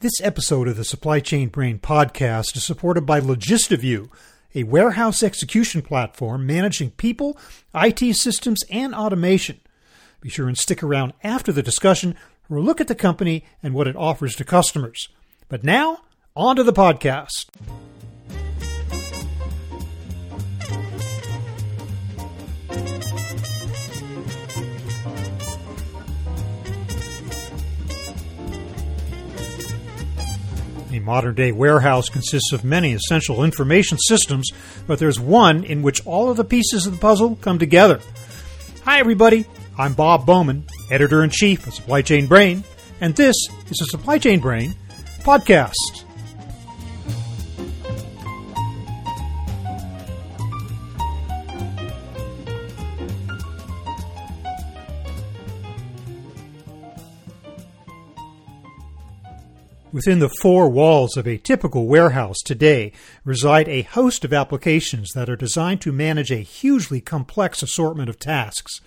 This episode of the Supply Chain Brain podcast is supported by LogistiView, a warehouse execution platform managing people, IT systems, and automation. Be sure and stick around after the discussion for a look at the company and what it offers to customers. But now, on to the podcast. Modern day warehouse consists of many essential information systems, but there's one in which all of the pieces of the puzzle come together. Hi, everybody. I'm Bob Bowman, editor in chief of Supply Chain Brain, and this is a Supply Chain Brain podcast. Within the four walls of a typical warehouse today reside a host of applications that are designed to manage a hugely complex assortment of tasks.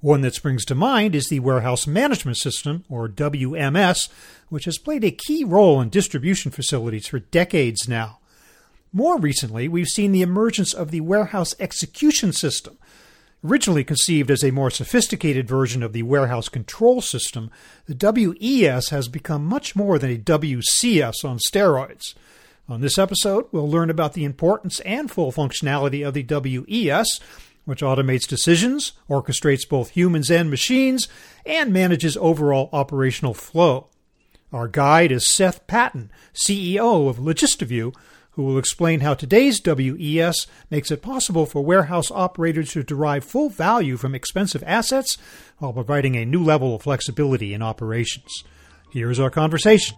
One that springs to mind is the Warehouse Management System, or WMS, which has played a key role in distribution facilities for decades now. More recently, we've seen the emergence of the Warehouse Execution System, Originally conceived as a more sophisticated version of the warehouse control system, the WES has become much more than a WCS on steroids. On this episode, we'll learn about the importance and full functionality of the WES, which automates decisions, orchestrates both humans and machines, and manages overall operational flow. Our guide is Seth Patton, CEO of LogistiView, who will explain how today's WES makes it possible for warehouse operators to derive full value from expensive assets while providing a new level of flexibility in operations. Here's our conversation.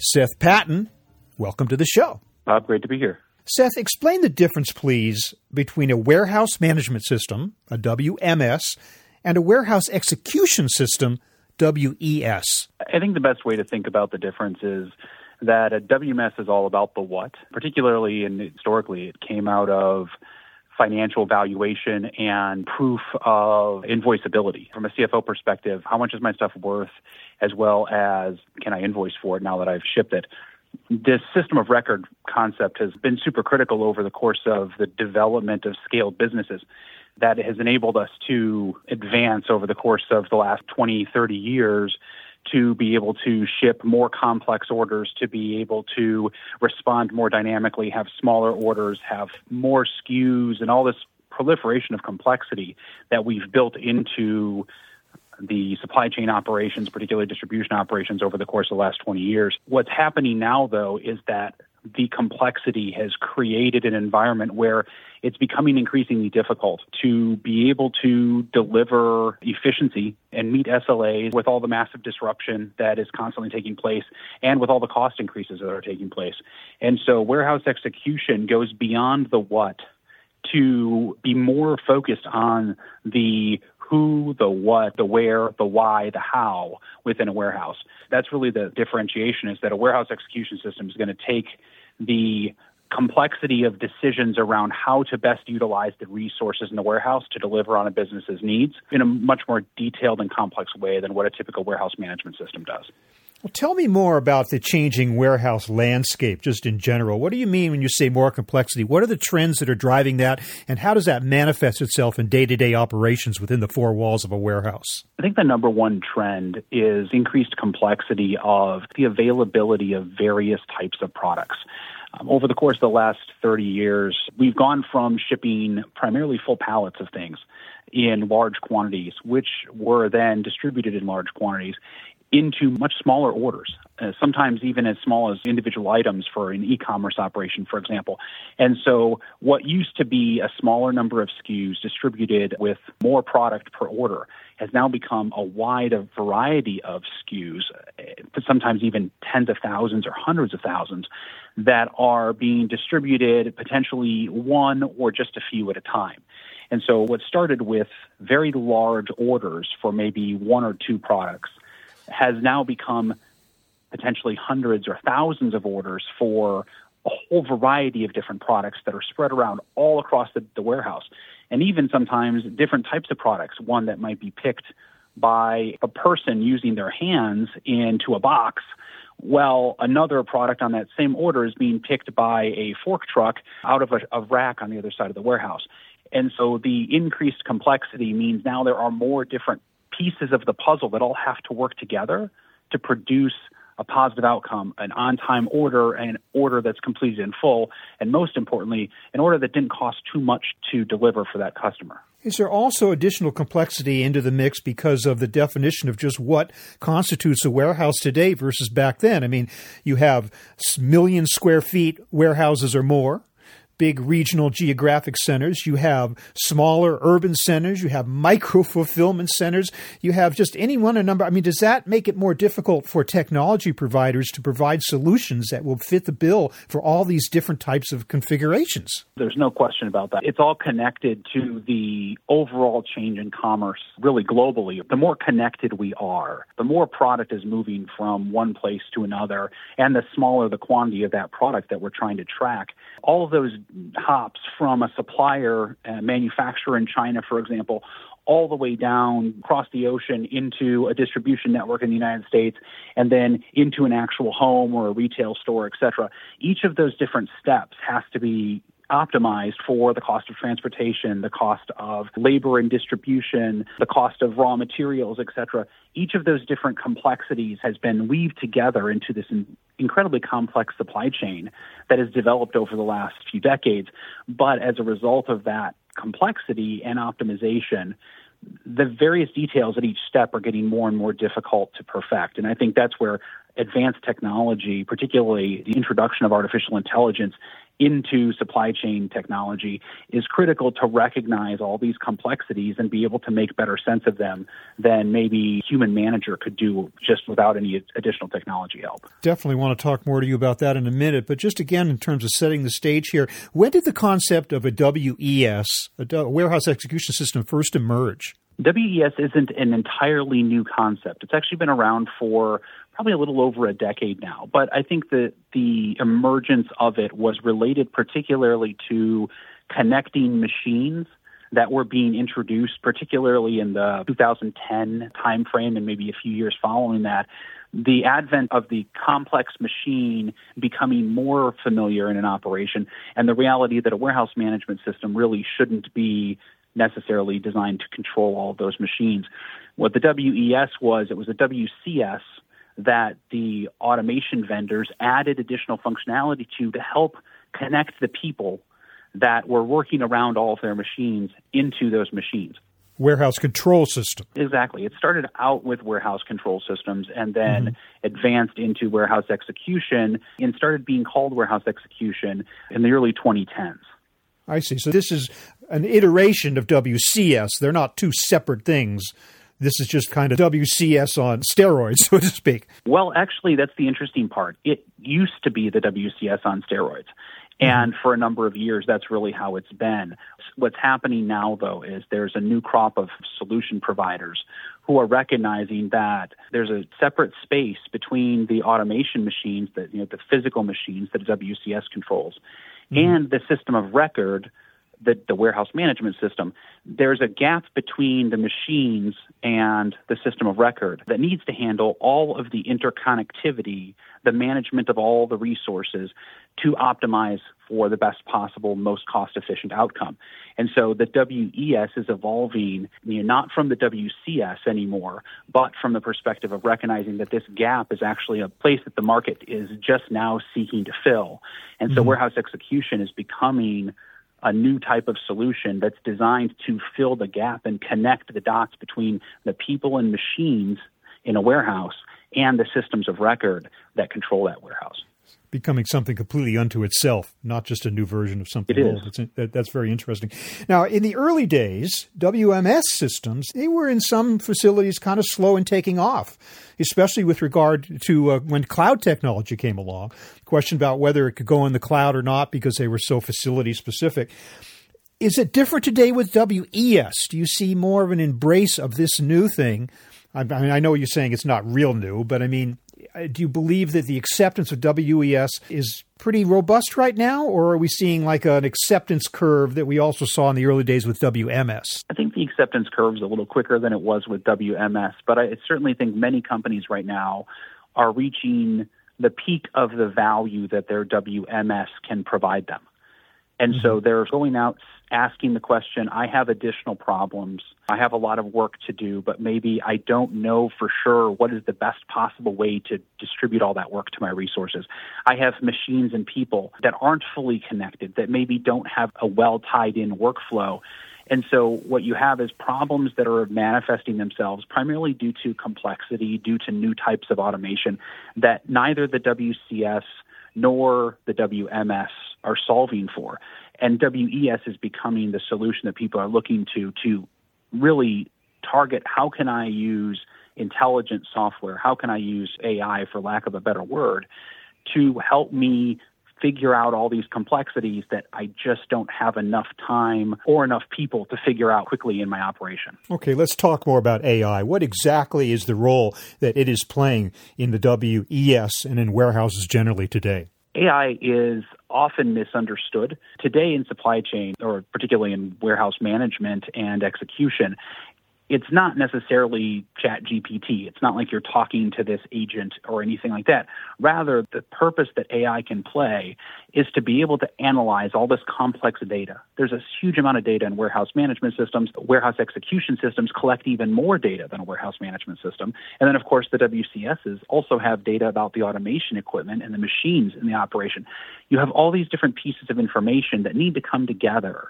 Seth Patton, welcome to the show. Bob, great to be here. Seth, explain the difference, please, between a warehouse management system, a WMS, and a warehouse execution system, WES. I think the best way to think about the difference is that a WMS is all about the what, particularly and historically it came out of financial valuation and proof of invoiceability. From a CFO perspective, how much is my stuff worth, as well as can I invoice for it now that I've shipped it? This system of record concept has been super critical over the course of the development of scaled businesses that has enabled us to advance over the course of the last 20, 30 years to be able to ship more complex orders, to be able to respond more dynamically, have smaller orders, have more SKUs, and all this proliferation of complexity that we've built into the supply chain operations, particularly distribution operations, over the course of the last 20 years. What's happening now, though, is that the complexity has created an environment where it's becoming increasingly difficult to be able to deliver efficiency and meet SLAs with all the massive disruption that is constantly taking place and with all the cost increases that are taking place. And so warehouse execution goes beyond the what to be more focused on the who, the what, the where, the why, the how within a warehouse. That's really the differentiation is that a warehouse execution system is going to take the complexity of decisions around how to best utilize the resources in the warehouse to deliver on a business's needs in a much more detailed and complex way than what a typical warehouse management system does. Well, tell me more about the changing warehouse landscape, just in general. What do you mean when you say more complexity? What are the trends that are driving that, and how does that manifest itself in day to day operations within the four walls of a warehouse? I think the number one trend is increased complexity of the availability of various types of products. Um, over the course of the last 30 years, we've gone from shipping primarily full pallets of things in large quantities, which were then distributed in large quantities into much smaller orders, uh, sometimes even as small as individual items for an e commerce operation, for example. And so, what used to be a smaller number of SKUs distributed with more product per order has now become a wide variety of SKUs, uh, sometimes even tens of thousands or hundreds of thousands, that are being distributed potentially one or just a few at a time. And so, what started with very large orders for maybe one or two products has now become potentially hundreds or thousands of orders for a whole variety of different products that are spread around all across the, the warehouse. And even sometimes different types of products, one that might be picked by a person using their hands into a box well, another product on that same order is being picked by a fork truck out of a, a, rack on the other side of the warehouse. And so the increased complexity means now there are more different pieces of the puzzle that all have to work together to produce a positive outcome, an on time order, an order that's completed in full, and most importantly, an order that didn't cost too much to deliver for that customer. Is there also additional complexity into the mix because of the definition of just what constitutes a warehouse today versus back then? I mean, you have million square feet warehouses or more big regional geographic centers, you have smaller urban centers, you have micro fulfillment centers, you have just any one a number. I mean, does that make it more difficult for technology providers to provide solutions that will fit the bill for all these different types of configurations? There's no question about that. It's all connected to the overall change in commerce, really globally. The more connected we are, the more product is moving from one place to another, and the smaller the quantity of that product that we're trying to track. All of those hops from a supplier, a manufacturer in China, for example, all the way down across the ocean into a distribution network in the United States and then into an actual home or a retail store, et cetera. Each of those different steps has to be optimized for the cost of transportation, the cost of labor and distribution, the cost of raw materials, et cetera. Each of those different complexities has been weaved together into this incredibly complex supply chain that has developed over the last few decades. But as a result of that complexity and optimization, the various details at each step are getting more and more difficult to perfect. And I think that's where advanced technology, particularly the introduction of artificial intelligence, into supply chain technology is critical to recognize all these complexities and be able to make better sense of them than maybe human manager could do just without any additional technology help. Definitely want to talk more to you about that in a minute, but just again in terms of setting the stage here, when did the concept of a WES, a warehouse execution system first emerge? WES isn't an entirely new concept. It's actually been around for probably a little over a decade now. But I think that the emergence of it was related particularly to connecting machines that were being introduced, particularly in the 2010 timeframe and maybe a few years following that. The advent of the complex machine becoming more familiar in an operation, and the reality that a warehouse management system really shouldn't be necessarily designed to control all of those machines. What the WES was, it was a WCS that the automation vendors added additional functionality to to help connect the people that were working around all of their machines into those machines. Warehouse control system. Exactly. It started out with warehouse control systems and then mm-hmm. advanced into warehouse execution and started being called warehouse execution in the early 2010s. I see. So this is an iteration of WCS. They're not two separate things this is just kind of WCS on steroids, so to speak. Well, actually, that's the interesting part. It used to be the WCS on steroids. And for a number of years, that's really how it's been. What's happening now, though, is there's a new crop of solution providers who are recognizing that there's a separate space between the automation machines, that you know, the physical machines that WCS controls, mm-hmm. and the system of record the, the warehouse management system, there's a gap between the machines and the system of record that needs to handle all of the interconnectivity, the management of all the resources to optimize for the best possible, most cost efficient outcome. And so the WES is evolving you know, not from the WCS anymore, but from the perspective of recognizing that this gap is actually a place that the market is just now seeking to fill. And so mm-hmm. warehouse execution is becoming a new type of solution that's designed to fill the gap and connect the dots between the people and machines in a warehouse and the systems of record that control that warehouse becoming something completely unto itself, not just a new version of something it old. It's, that's very interesting. Now, in the early days, WMS systems they were in some facilities kind of slow in taking off, especially with regard to uh, when cloud technology came along. Question about whether it could go in the cloud or not because they were so facility specific. Is it different today with WES? Do you see more of an embrace of this new thing? I mean, I know you're saying it's not real new, but I mean, Uh, do you believe that the acceptance of WES is pretty robust right now, or are we seeing like an acceptance curve that we also saw in the early days with WMS? I think the acceptance curve is a little quicker than it was with WMS, but I certainly think many companies right now are reaching the peak of the value that their WMS can provide them. And mm-hmm. so they're going out asking the question I have additional problems. I have a lot of work to do, but maybe I don't know for sure what is the best possible way to distribute all that work to my resources. I have machines and people that aren't fully connected, that maybe don't have a well tied in workflow. And so what you have is problems that are manifesting themselves primarily due to complexity, due to new types of automation that neither the WCS nor the WMS are solving for. And WES is becoming the solution that people are looking to to really target how can I use intelligent software, how can I use AI, for lack of a better word, to help me figure out all these complexities that I just don't have enough time or enough people to figure out quickly in my operation. Okay, let's talk more about AI. What exactly is the role that it is playing in the WES and in warehouses generally today? AI is often misunderstood. Today in supply chain, or particularly in warehouse management and execution, it's not necessarily ChatGPT it's not like you're talking to this agent or anything like that. Rather the purpose that ai can play is to be able to analyze all this complex data. There's a huge amount of data in warehouse management systems. Warehouse execution systems collect even more data than a warehouse management system. And then of course the wcs's also have data about the automation equipment and the machines in the operation. You have all these different pieces of information that need to come together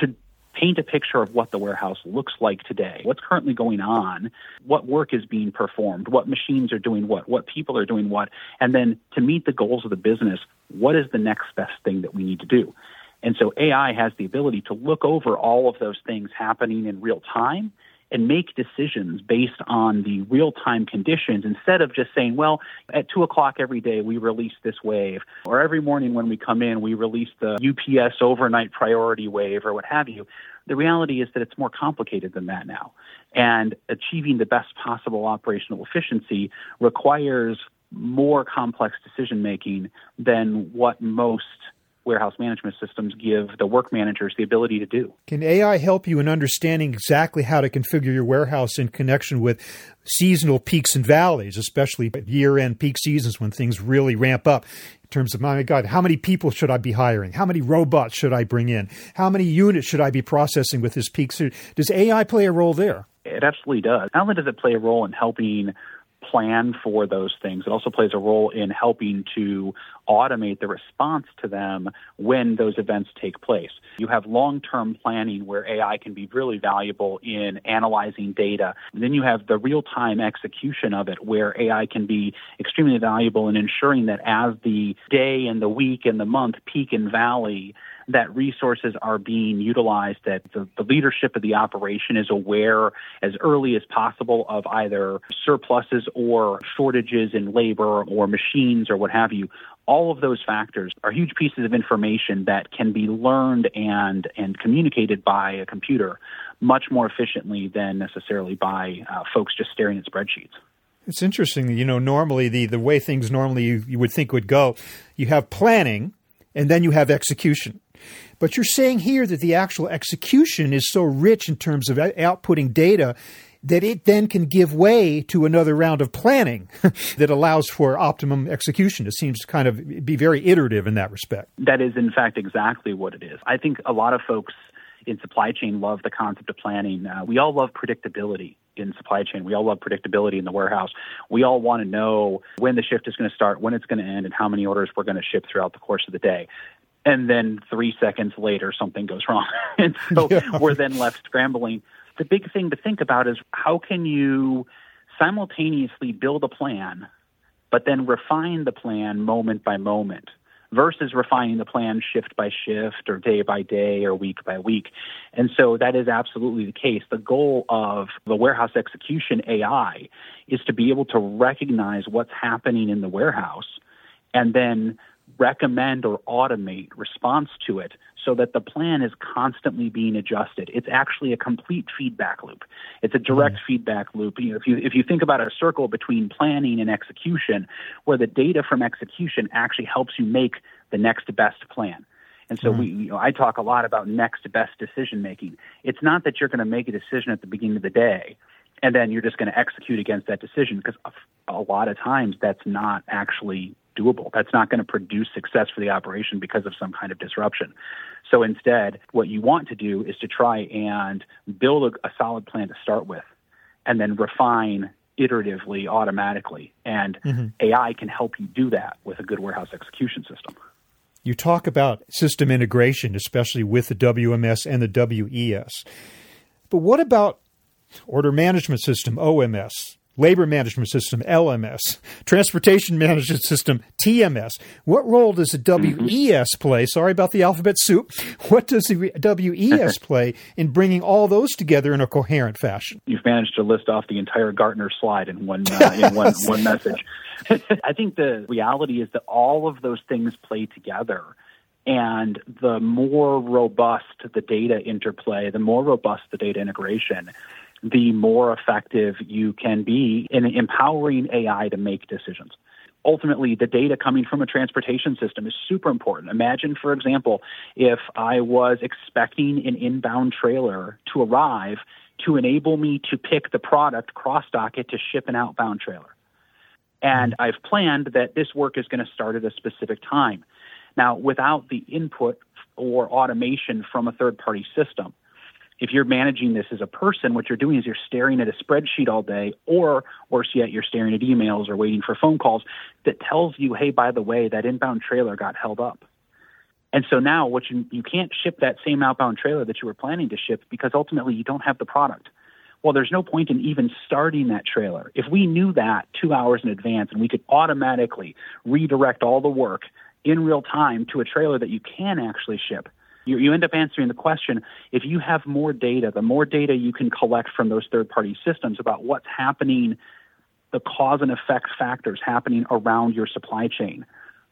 to paint a picture of what the warehouse looks like today, what's currently going on, what work is being performed, what machines are doing what, what people are doing what, and then to meet the goals of the business, what is the next best thing that we need to do? And so AI has the ability to look over all of those things happening in real time and make decisions based on the real time conditions instead of just saying, well, at two o'clock every day we release this wave, or every morning when we come in we release the UPS overnight priority wave, or what have you. The reality is that it's more complicated than that now. And achieving the best possible operational efficiency requires more complex decision making than what most warehouse management systems give the work managers the ability to do. Can AI help you in understanding exactly how to configure your warehouse in connection with seasonal peaks and valleys, especially year end peak seasons when things really ramp up? In terms of, my God, how many people should I be hiring? How many robots should I bring in? How many units should I be processing with this peak? Does AI play a role there? It absolutely does. Not only does it play a role in helping plan for those things. It also plays a role in helping to automate the response to them when those events take place. You have long term planning where AI can be really valuable in analyzing data. And then you have the real time execution of it where AI can be extremely valuable in ensuring that as the day and the week and the month peak and valley, that resources are being utilized, that the, the, leadership of the operation is aware as early as possible of either surpluses or shortages in labor or machines or what have you. All of those factors are huge pieces of information that can be learned and, and communicated by a computer much more efficiently than necessarily by uh, folks just staring at spreadsheets. It's interesting. You know, normally the, the way things normally you, you would think would go, you have planning and then you have execution. But you're saying here that the actual execution is so rich in terms of outputting data that it then can give way to another round of planning that allows for optimum execution. It seems to kind of be very iterative in that respect. That is, in fact, exactly what it is. I think a lot of folks in supply chain love the concept of planning. Uh, we all love predictability in supply chain. We all love predictability in the warehouse. We all want to know when the shift is going to start, when it's going to end, and how many orders we're going to ship throughout the course of the day and then three seconds later something goes wrong and so yeah. we're then left scrambling the big thing to think about is how can you simultaneously build a plan but then refine the plan moment by moment versus refining the plan shift by shift or day by day or week by week. And so that is absolutely the case. The goal of the warehouse execution AI is to be able to recognize what's happening in the warehouse and then recommend or automate response to it so that the plan is constantly being adjusted. It's actually a complete feedback loop. It's a direct mm-hmm. feedback loop. You know, if you if you think about a circle between planning and execution, where the data from execution actually helps you make the next best plan. And so mm-hmm. we, you know, I talk a lot about next best decision making. It's not that you're going to make a decision at the beginning of the day and then you're just going to execute against that decision because a lot of times that's not actually doable. That's not going to produce success for the operation because of some kind of disruption. So instead, what you want to do is to try and build a, a solid plan to start with and then refine iteratively, automatically. And mm-hmm. AI can help you do that with a good warehouse execution system. You talk about system integration, especially with the WMS and the WES. But what about order management system, OMS? Labor Management System, LMS, Transportation Management System, TMS. What role does the mm-hmm. WES play? Sorry about the alphabet soup. What does the WES play in bringing all those together in a coherent fashion? You've managed to list off the entire Gartner slide in one uh, in one, one message. I think the reality is that all of those things play together. And the more robust the data interplay, the more robust the data integration, the more effective you can be in empowering AI to make decisions. Ultimately, the data coming from a transportation system is super important. Imagine, for example, if I was expecting an inbound trailer to arrive to enable me to pick the product cross dock it to ship an outbound trailer. And mm-hmm. I've planned that this work is going to start at a specific time. Now, without the input or automation from a third party system, if you're managing this as a person, what you're doing is you're staring at a spreadsheet all day, or worse yet, you're staring at emails or waiting for phone calls that tells you, hey, by the way, that inbound trailer got held up. And so now what you you can't ship that same outbound trailer that you were planning to ship because ultimately you don't have the product. Well, there's no point in even starting that trailer. If we knew that two hours in advance and we could automatically redirect all the work in real time to a trailer that you can actually ship, you, you end up answering the question if you have more data, the more data you can collect from those third party systems about what's happening, the cause and effect factors happening around your supply chain,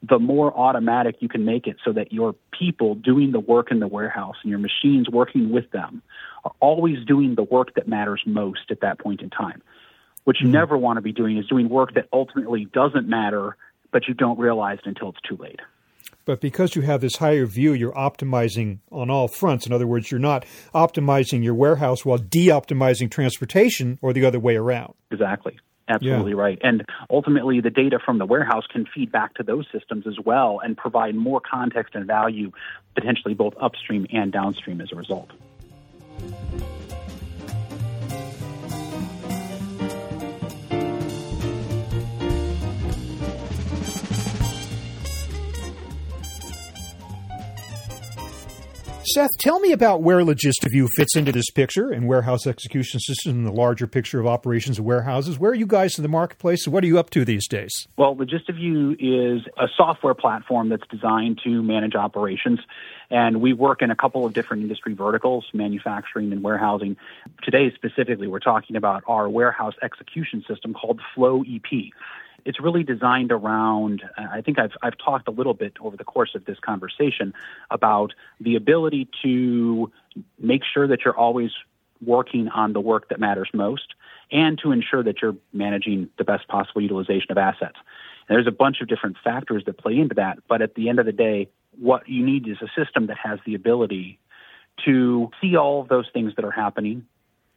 the more automatic you can make it so that your people doing the work in the warehouse and your machines working with them are always doing the work that matters most at that point in time. What you mm-hmm. never want to be doing is doing work that ultimately doesn't matter, but you don't realize it until it's too late. But because you have this higher view, you're optimizing on all fronts. In other words, you're not optimizing your warehouse while de optimizing transportation or the other way around. Exactly. Absolutely yeah. right. And ultimately, the data from the warehouse can feed back to those systems as well and provide more context and value, potentially both upstream and downstream as a result. Seth, tell me about where LogistiView fits into this picture and warehouse execution system and the larger picture of operations of warehouses. Where are you guys in the marketplace what are you up to these days? Well, LogistiView is a software platform that's designed to manage operations. And we work in a couple of different industry verticals, manufacturing and warehousing. Today, specifically, we're talking about our warehouse execution system called Flow EP it's really designed around i think I've, I've talked a little bit over the course of this conversation about the ability to make sure that you're always working on the work that matters most and to ensure that you're managing the best possible utilization of assets. And there's a bunch of different factors that play into that but at the end of the day what you need is a system that has the ability to see all of those things that are happening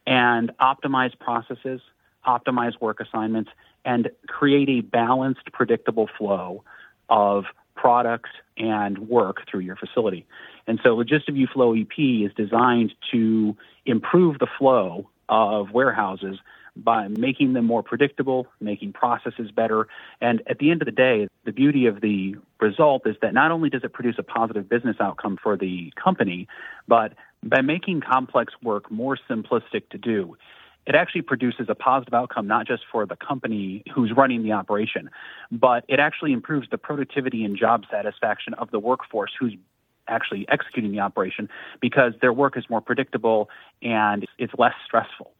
and optimize processes optimize work assignments, and create a balanced, predictable flow of products and work through your facility. And so LogistiView Flow EP is designed to improve the flow of warehouses by making them more predictable, making processes better. And at the end of the day, the beauty of the result is that not only does it produce a positive business outcome for the company, but by making complex work more simplistic to do, it actually produces a positive outcome not just for the company who's running the operation, but it actually improves the productivity and job satisfaction of the workforce who's actually executing the operation because their work is more predictable and it's less stressful.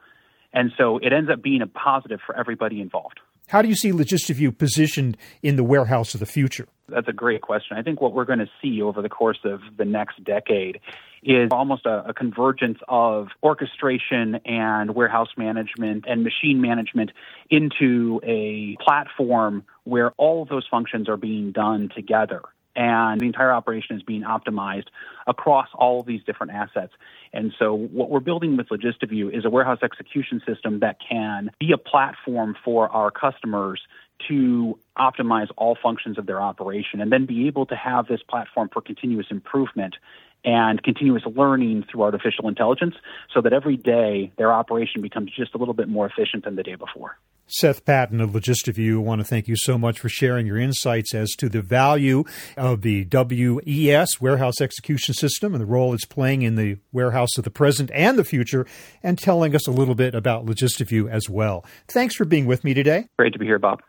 And so it ends up being a positive for everybody involved. How do you see LogistiView positioned in the warehouse of the future? That's a great question. I think what we're going to see over the course of the next decade is almost a, a, convergence of orchestration and warehouse management and machine management into a platform where all of those functions are being done together and the entire operation is being optimized across all of these different assets. And so what we're building with LogistiView is a warehouse execution system that can be a platform for our customers to optimize all functions of their operation and then be able to have this platform for continuous improvement and continuous learning through artificial intelligence so that every day their operation becomes just a little bit more efficient than the day before. Seth Patton of LogistiView, I want to thank you so much for sharing your insights as to the value of the WES warehouse execution system and the role it's playing in the warehouse of the present and the future, and telling us a little bit about LogistiView as well. Thanks for being with me today. Great to be here, Bob.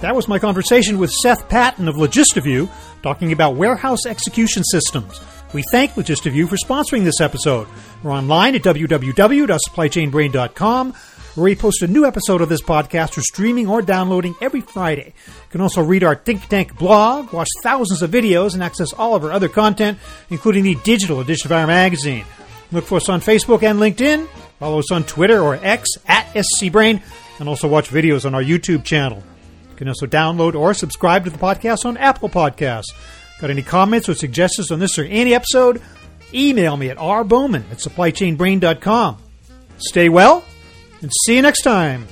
That was my conversation with Seth Patton of LogistiView, talking about warehouse execution systems. We thank LogistiView for sponsoring this episode. We're online at www.supplychainbrain.com, where we post a new episode of this podcast for streaming or downloading every Friday. You can also read our Think Tank blog, watch thousands of videos, and access all of our other content, including the digital edition of our magazine. Look for us on Facebook and LinkedIn. Follow us on Twitter or X at SCBrain, and also watch videos on our YouTube channel. You can also download or subscribe to the podcast on Apple Podcasts. Got any comments or suggestions on this or any episode? Email me at rbowman at supplychainbrain.com. Stay well and see you next time.